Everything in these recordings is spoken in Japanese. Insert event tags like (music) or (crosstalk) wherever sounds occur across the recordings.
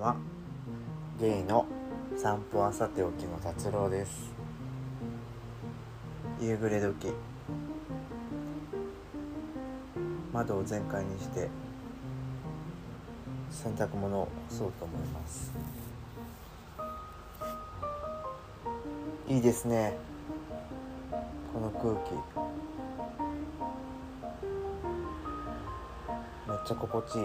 はゲイの散歩はさておきの達郎です。夕暮れ時窓を全開にして洗濯物を干そうと思います。いいですね。この空気。めっちゃ心地いい。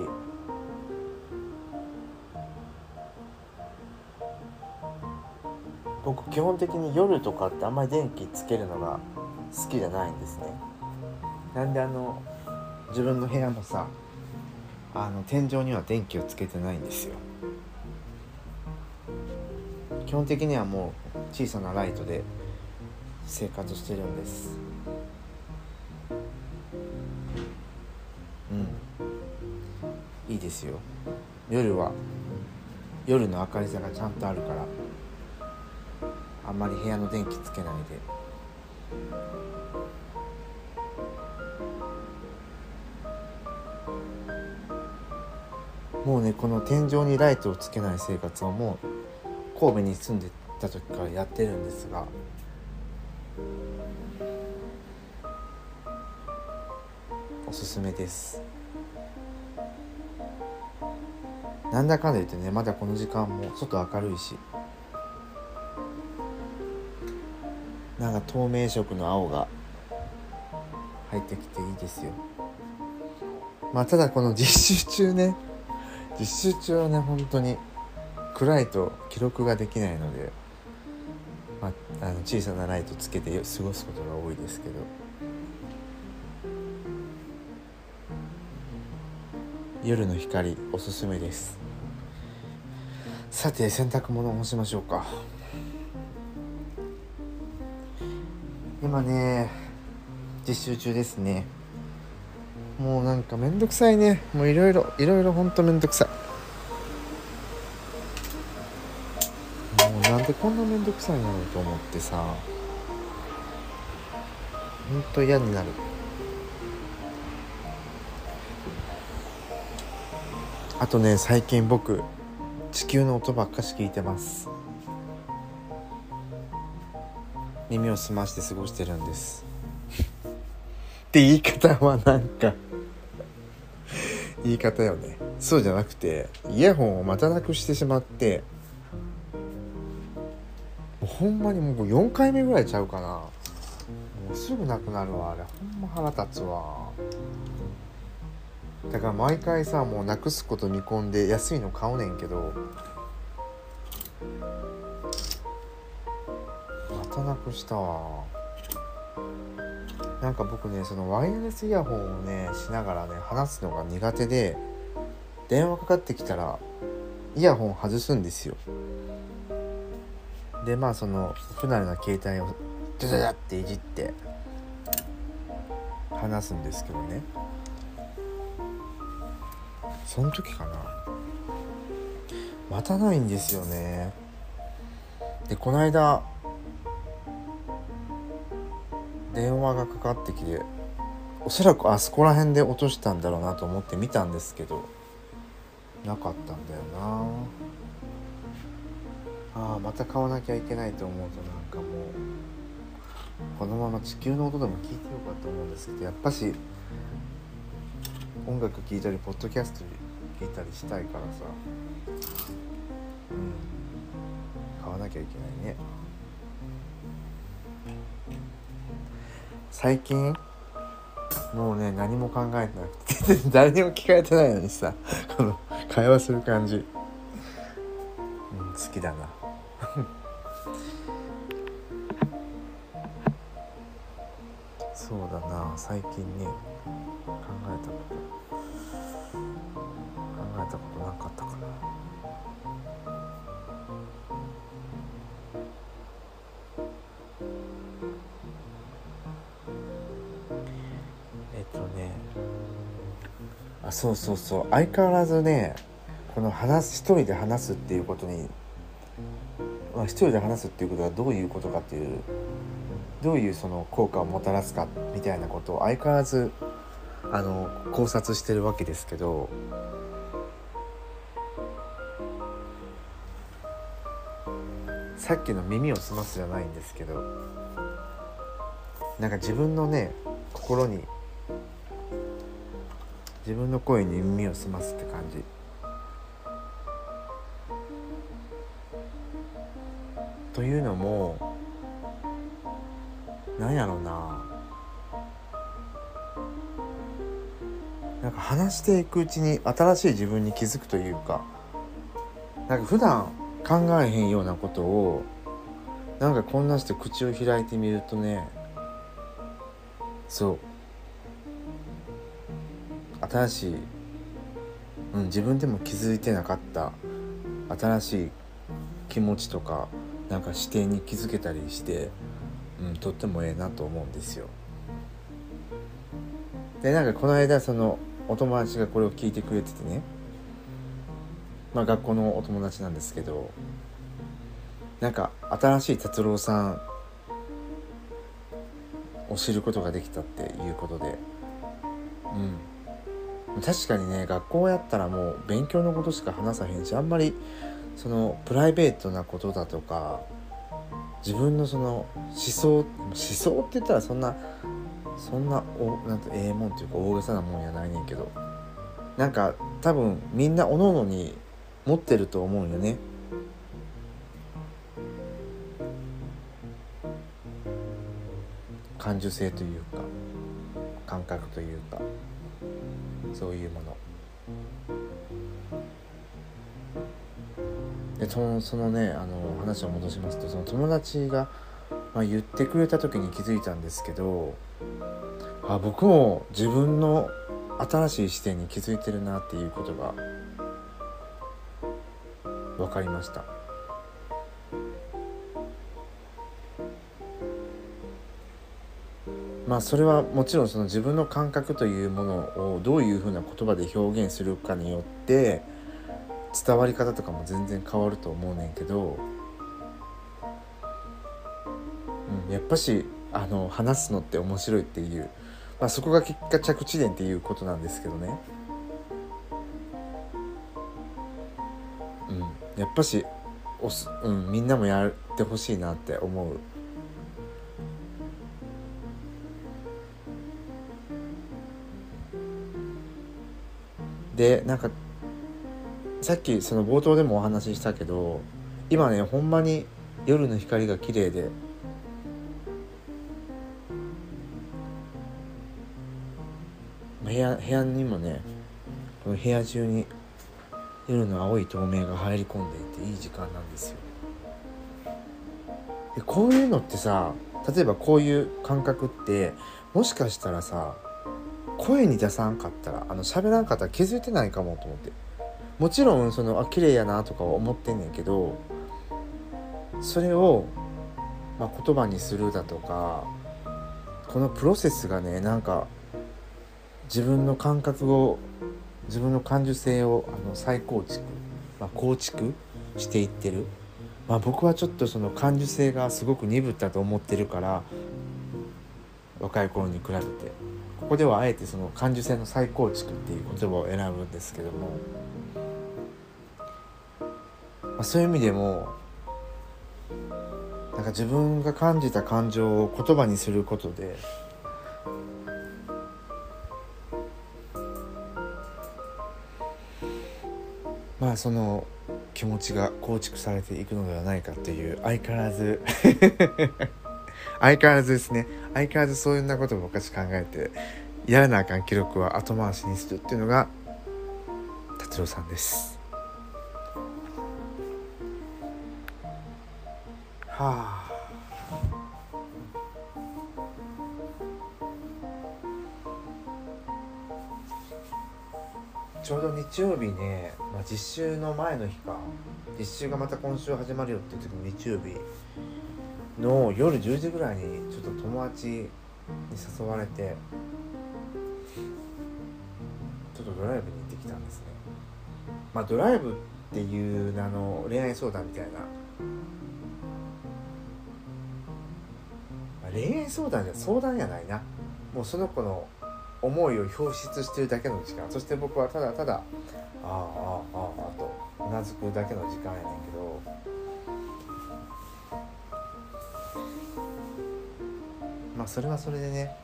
僕基本的に夜とかってあんまり電気つけるのが好きじゃないんですね。なんであの自分の部屋のさあの天井には電気をつけてないんですよ。基本的にはもう小さなライトで生活してるんです。うん。いいですよ。夜は夜の明かりさがちゃんとあるから。あんまり部屋の電気つけないで。もうねこの天井にライトをつけない生活はもう神戸に住んでた時からやってるんですが。おすすめです。なんだかんだ言ってねまだこの時間も外明るいし。なんか透明色の青が入ってきていいですよ。まあただこの実習中ね。(laughs) 実習中はね本当に暗いと記録ができないので、まあ、あの小さなライトつけて過ごすことが多いですけど。夜の光おすすめです。さて洗濯物を干しましょうか。今ね実習中ですね。もうなんかめんどくさいね。もういろいろいろいろほんとめんどくさい。もうなんでこんなめんどくさいんやろうと思ってさ。ほんと嫌になる。あとね最近僕地球の音ばっかし聞いてます。耳を澄まして過ごしてるんです。(laughs) って言い方はなんか言い方よね。そうじゃなくてイヤホンをまたなくしてしまってほんまにもう4回目ぐらいちゃうかな。もうすぐなくなるわあれ。ほんま腹立つわ。だから毎回さもうなくすこと見込んで安いの買うねんけどまたなくしたわ。なんか僕ねそのワイヤレスイヤホンをねしながらね話すのが苦手で電話かかってきたらイヤホン外すんですよ。でまあその不慣れな携帯をドドドっていじって話すんですけどね。その時かな。待たないんですよね。でこの間電話がかかってきておそらくあそこら辺で落としたんだろうなと思って見たんですけどなかったんだよな。あーまた買わなきゃいけないと思うとなんかもうこのまま地球の音でも聞いてようかと思うんですけどやっぱし音楽聴いたりポッドキャスト聴いたりしたいからさうん買わなきゃいけないね。最近もうね何も考えてなくて (laughs) 誰にも聞かれてないのにさこの会話する感じ、うん、好きだな。(laughs) そうだな最近ね考えたこと。考えたことなかったかな。あそうそうそう。相変わらずねこの話一人で話すっていうことに、まあ、一人で話すっていうことはどういうことかっていうどういうその効果をもたらすかみたいなことを相変わらずあの考察してるわけですけどさっきの耳を澄ますじゃないんですけどなんか自分のね心に自分の声に耳を澄ますって感じ。というのもなんやろうな。なんか話していくうちに新しい自分に気づくというかなんか普段考えへんようなことをなんかこんなして口を開いてみるとねそう新しい、うん、自分でも気づいてなかった新しい気持ちとかなんか視点に気づけたりして、うん、とってもええなと思うんですよ。でなんかこの間そのお友達がこれを聞いてくれててねまあ学校のお友達なんですけどなんか新しい達郎さんを知ることができたっていうことでうん確かにね学校やったらもう勉強のことしか話さへんしあんまりそのプライベートなことだとか自分のその思想思想って言ったらそんなそんなおなんてええもんっていうか大げさなもんやないねんけどなんか多分みんなおののに持ってると思うよね。感受性というか感覚というかそういうもの。でそのそのねあの話を戻しますとその友達が、まあ、言ってくれた時に気づいたんですけどあ僕も自分の新しい視点に気づいてるなっていうことが分かりました。まあそれはもちろんその自分の感覚というものをどういうふうな言葉で表現するかによって伝わり方とかも全然変わると思うねんけど、うん、やっぱしあの話すのって面白いっていうまあ、そこが結果着地点っていうことなんですけどね。うんやっぱしおす、うん、みんなもやってほしいなって思うでなんかさっきその冒頭でもお話ししたけど今ねほんまに夜の光が綺麗で部屋部屋にもねこの部屋中に夜の青い透明が入り込んでいていい時間なんですよ。でこういうのってさ例えばこういう感覚ってもしかしたらさ声に出さんかったらあの喋らんかったら気づいてないかもと思って。もちろんそのあ綺麗やなとかは思ってんねんけどそれを、まあ、言葉にするだとかこのプロセスがねなんか自分の感覚を自分の感受性をあの再構築、まあ、構築していってる、まあ、僕はちょっとその感受性がすごく鈍ったと思ってるから若い頃に比べて。ここではあえてその感受性の再構築っていう言葉を選ぶんですけども、まあ、そういう意味でもなんか自分が感じた感情を言葉にすることでまあその気持ちが構築されていくのではないかっていう相変わらず。相変わらずですね。相変わらずそういうなことを昔考えてやらなあかん記録は後回しにするっていうのが達郎さんです。はあ。ちょうど日曜日ね、まあ、実習の前の日か。実習がまた今週始まるよっていう時の日曜日。の夜10時ぐらいにちょっと友達に誘われてちょっとドライブに行ってきたんですね。まあドライブっていうあの恋愛相談みたいな、まあ、恋愛相談じゃ相談やないな。もうその子の思いを表出してるだけの時間。そして僕はただただ「ああああああ」とうなずくだけの時間やねんけど。まあそれはそれでね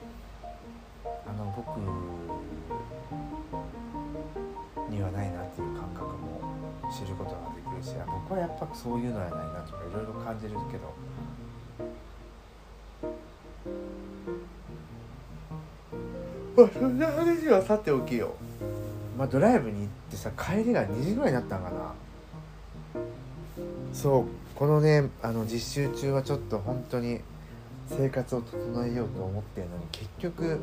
あの僕にはないなっていう感覚も知ることができるし僕はやっぱそういうのはないなとかいろいろ感じるけどまあそんな話はさておきよ。まあドライブに行ってさ帰りが2時ぐらいになったんかな。そうこのねあの実習中はちょっと本当に生活を整えようと思ってるのに結局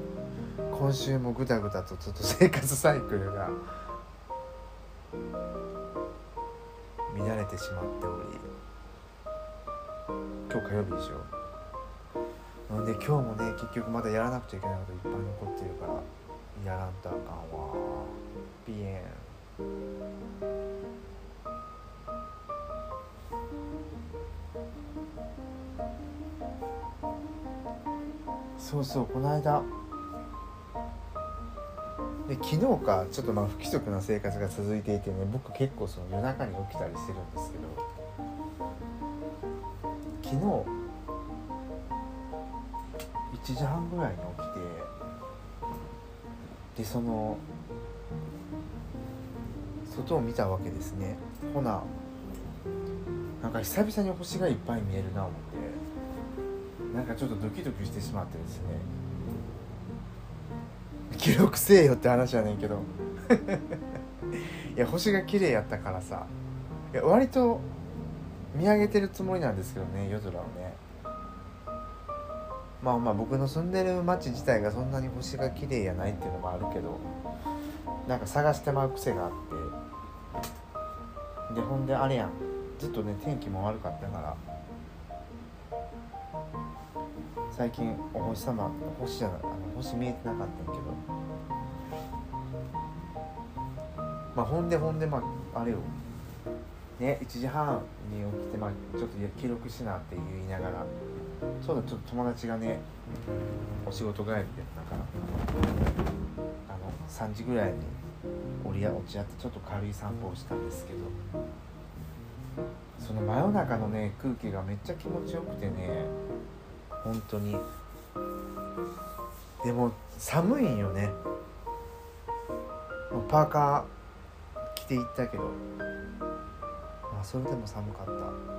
今週もぐだぐだとちょっと生活サイクルが乱れてしまっており今日火曜日でしょ。なんで今日もね結局まだやらなくちゃいけないこといっぱい残ってるからやらんとあかんわ。ピエン。そうそうこの間。で昨日かちょっとまあ不規則な生活が続いていてね僕結構その夜中に起きたりしてるんですけど。昨日1時半ぐらいに起きてでその外を見たわけですね。ほななんか久々に星がいっぱい見えるな思って。なんかちょっとドキドキしてしまってですね。記録せえよって話やねんけど。(laughs) いや星が綺麗やったからさ。いや割と見上げてるつもりなんですけどね夜空をね。まあまあ僕の住んでる町自体がそんなに星が綺麗やないっていうのもあるけどなんか探してまう癖があって。でほんであれやん。ずっとね天気も悪かったから。最近お星様星じゃないあの星見えてなかったけど。まあほんでほんでまああれよ。ね1時半に起きてまあちょっと記録しなって言いながら。そうだちょっと友達がねお仕事帰りでだかあの3時ぐらいに折り落ち合ってちょっと軽い散歩をしたんですけど。その真夜中のね空気がめっちゃ気持ちよくてね。本当に。でも寒いんよね。パーカー着ていったけど。まあそれでも寒かった。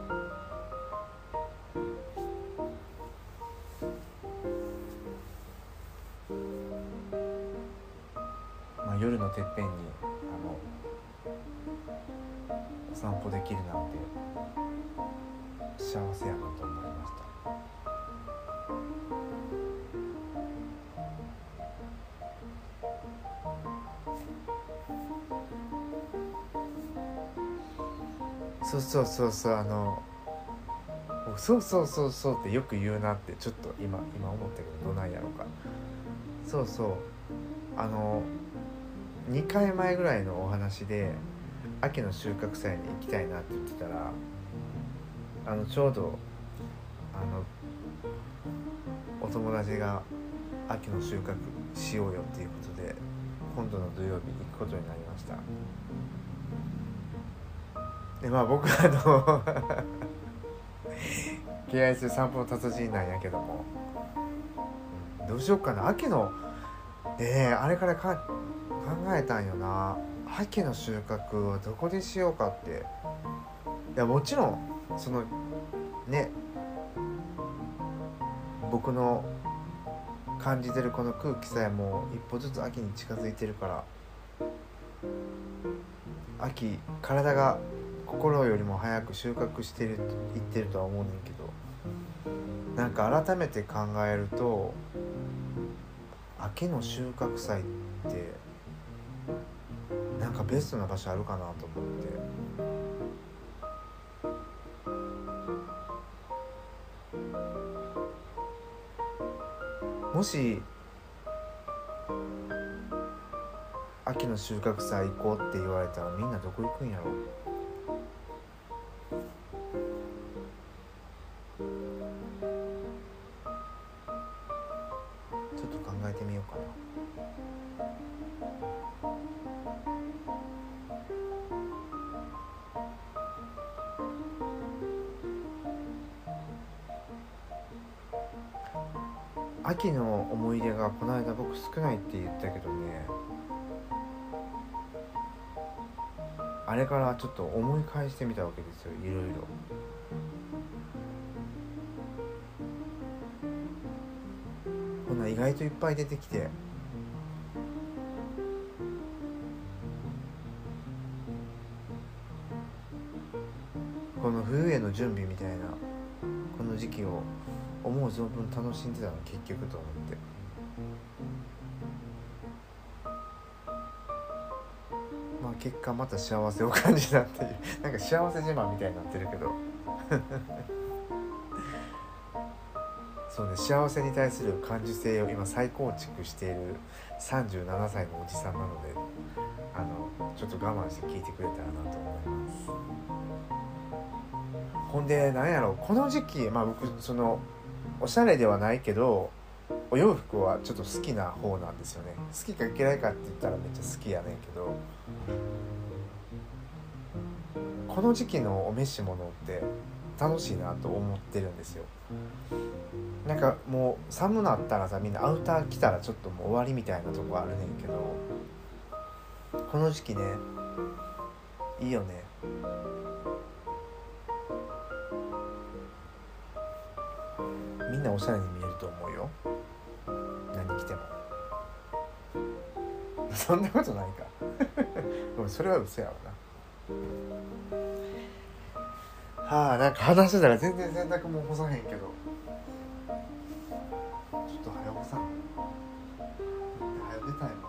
そうそうあのそうそうそうそうってよく言うなってちょっと今今思ったけどどないやろうか。そうそう。あの2回前ぐらいのお話で秋の収穫祭に行きたいなって言ってたらあのちょうどあのお友達が秋の収穫しようよっていうことで今度の土曜日行くことになりました。でまあ僕はあの (laughs) 敬愛する散歩の達人なんやけども。どうしようかな。秋のえ、あれからか考えたんよな。秋の収穫はどこでしようかって。いやもちろんそのね僕の感じてるこの空気さえもう一歩ずつ秋に近づいてるから秋体が心よりも早く収穫してるいってるとは思うねんけどなんか改めて考えると秋の収穫祭ってなんかベストな場所あるかなと思って。もし秋の収穫祭行こうって言われたらみんなどこ行くんやろ？秋の思い出がこの間僕少ないって言ったけどねあれからちょっと思い返してみたわけですよいろいろ。こんな意外といっぱい出てきてこの冬への準備みたいなこの時期を思う存分楽しんでたの結局と思って。まあ結果また幸せを感じたっていう。(laughs) なんか幸せ自慢みたいになってるけど。(laughs) そうね幸せに対する感受性を今再構築している37歳のおじさんなのであのちょっと我慢して聞いてくれたらなと思います。ほんでなんやろこの時期まあ僕そのおしゃれではないけどお洋服はちょっと好きな方なんですよね。好きか嫌いかって言ったらめっちゃ好きやねんけどこの時期のお召し物って楽しいなと思ってるんですよ。なんかもう寒なったらさみんなアウター着たらちょっともう終わりみたいなとこあるねんけどこの時期ねいいよね。みんなおしゃれに見えると思うよ。何着ても。(laughs) そんなことないか。(laughs) それは嘘やわな。はあなんか話してたら全然洗濯も干さへんけど。ちょっと早干さん。早出たいも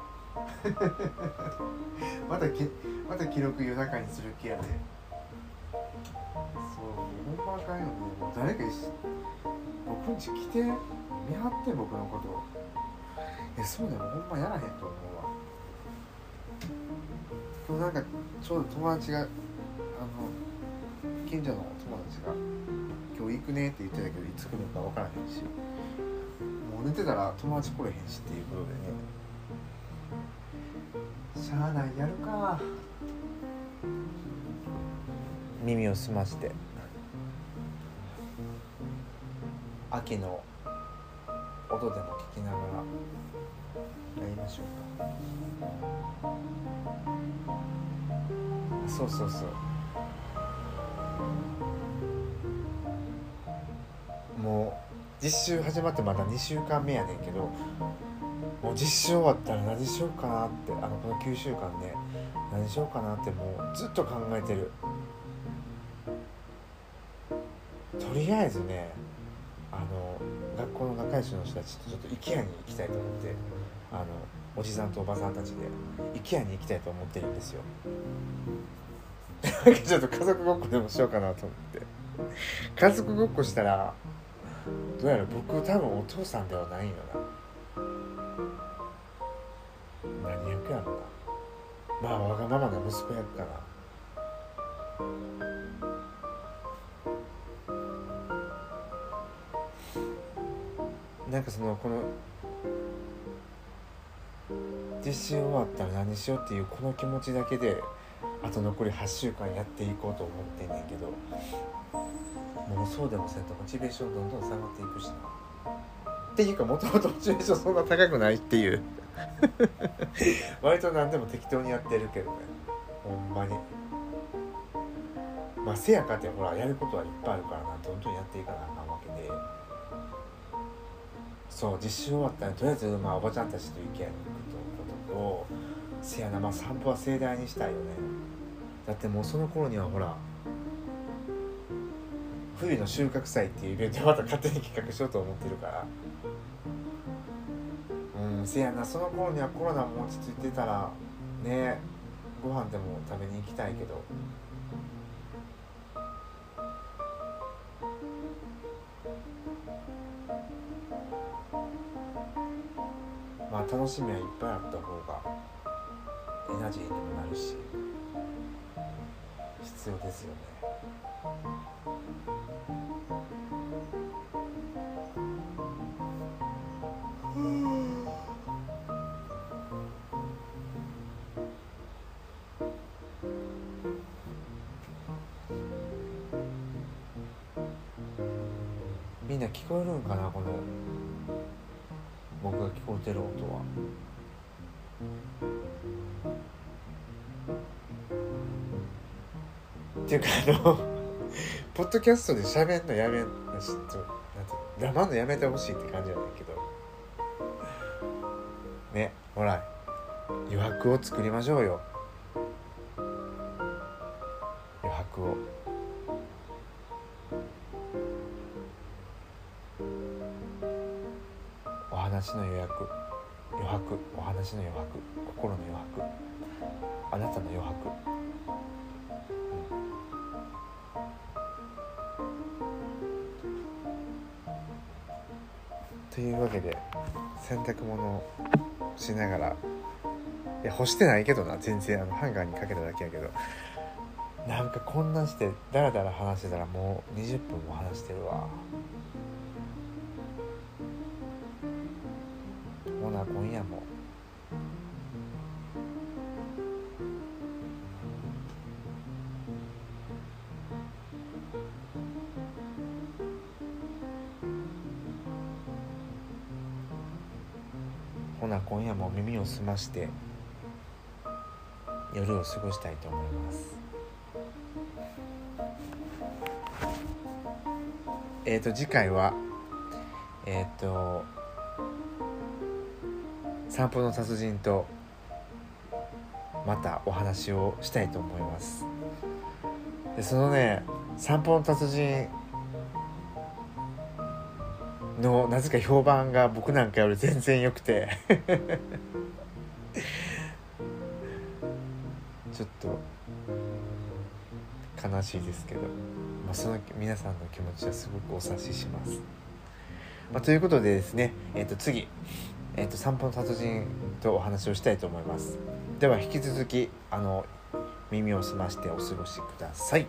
ん。(laughs) またきまた記録夜中にする気やで。そうほんまあかんよね。もう誰か一緒僕んち来て見張って僕のことえそうだよほんまやらへんと思うわ。今日なんかちょうど友達があの近所の友達が「今日行くね」って言ってたけどいつ来るのか分からへんしもう寝てたら友達来れへんしっていうことでね。しゃあないやるか。耳を澄まして。秋の音でも聞きながらやりましょうかそうそうそう。もう実習始まってまだ2週間目やねんけどもう実習終わったら何しようかなってあのこの9週間ね何しようかなってもうずっと考えてる。とりあえずね学校の仲良しの人たちとちょっと IKEA に行きたいと思ってあのおじさんとおばさんたちで IKEA に行きたいと思ってるんですよ。ちょっと家族ごっこでもしようかなと思って。家族ごっこしたらどうやら僕多分お父さんではないよな何役やろな。まあわがままな息子役かな。なんかそのこの実習終わったら何しようっていうこの気持ちだけであと残り8週間やっていこうと思ってんねんけどもうそうでもせんとモチベーションどんどん下がっていくしな。っていうかもともとモチベーションそんな高くないっていう。(laughs) 割と何でも適当にやってるけどね。ほんまに。まあせやかってほらやることはいっぱいあるからな。どんどんやっていかなあかんわけで。そう実習終わったらとりあえずまあおばちゃんたちと意見に行くということとせやなまあ散歩は盛大にしたいよね。だってもうその頃にはほら冬の収穫祭っていうイベントまた勝手に企画しようと思ってるから。うんせやなその頃にはコロナも落ち着いてたらねご飯でも食べに行きたいけど。楽しみはいっぱいあった方がエナジーにもなるし必要ですよね。みんな聞こえるんかなこの聞こえてる音は。っていうかあの (laughs) ポッドキャストで喋んのやめんちょっとなん黙んのやめてほしいって感じなんけど。ねほら余白を作りましょうよ。余白を。話の予約。余白。お話の余白。心の余白。あなたの余白。というわけで洗濯物をしながらいや干してないけどな。全然あのハンガーにかけただけやけど。なんかこんなんしてダラダラ話してたらもう20分も話してるわ。ほな今夜もほな今夜も耳を澄まして夜を過ごしたいと思います。えっ、ー、と次回はえっ、ー、と散歩の達人とまたお話をしたいと思いますでそのね散歩の達人のなぜか評判が僕なんかより全然良くて (laughs) ちょっと悲しいですけど、まあ、その皆さんの気持ちはすごくお察しします。まあ、ということでですね、えー、と次、えー、と散歩の達人とお話をしたいと思います。では引き続きあの耳を澄ましてお過ごしください。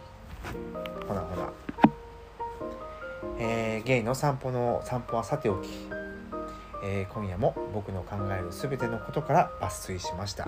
ほなほな。えー、ゲイの散歩の散歩はさておき、えー、今夜も僕の考える全てのことから抜粋しました。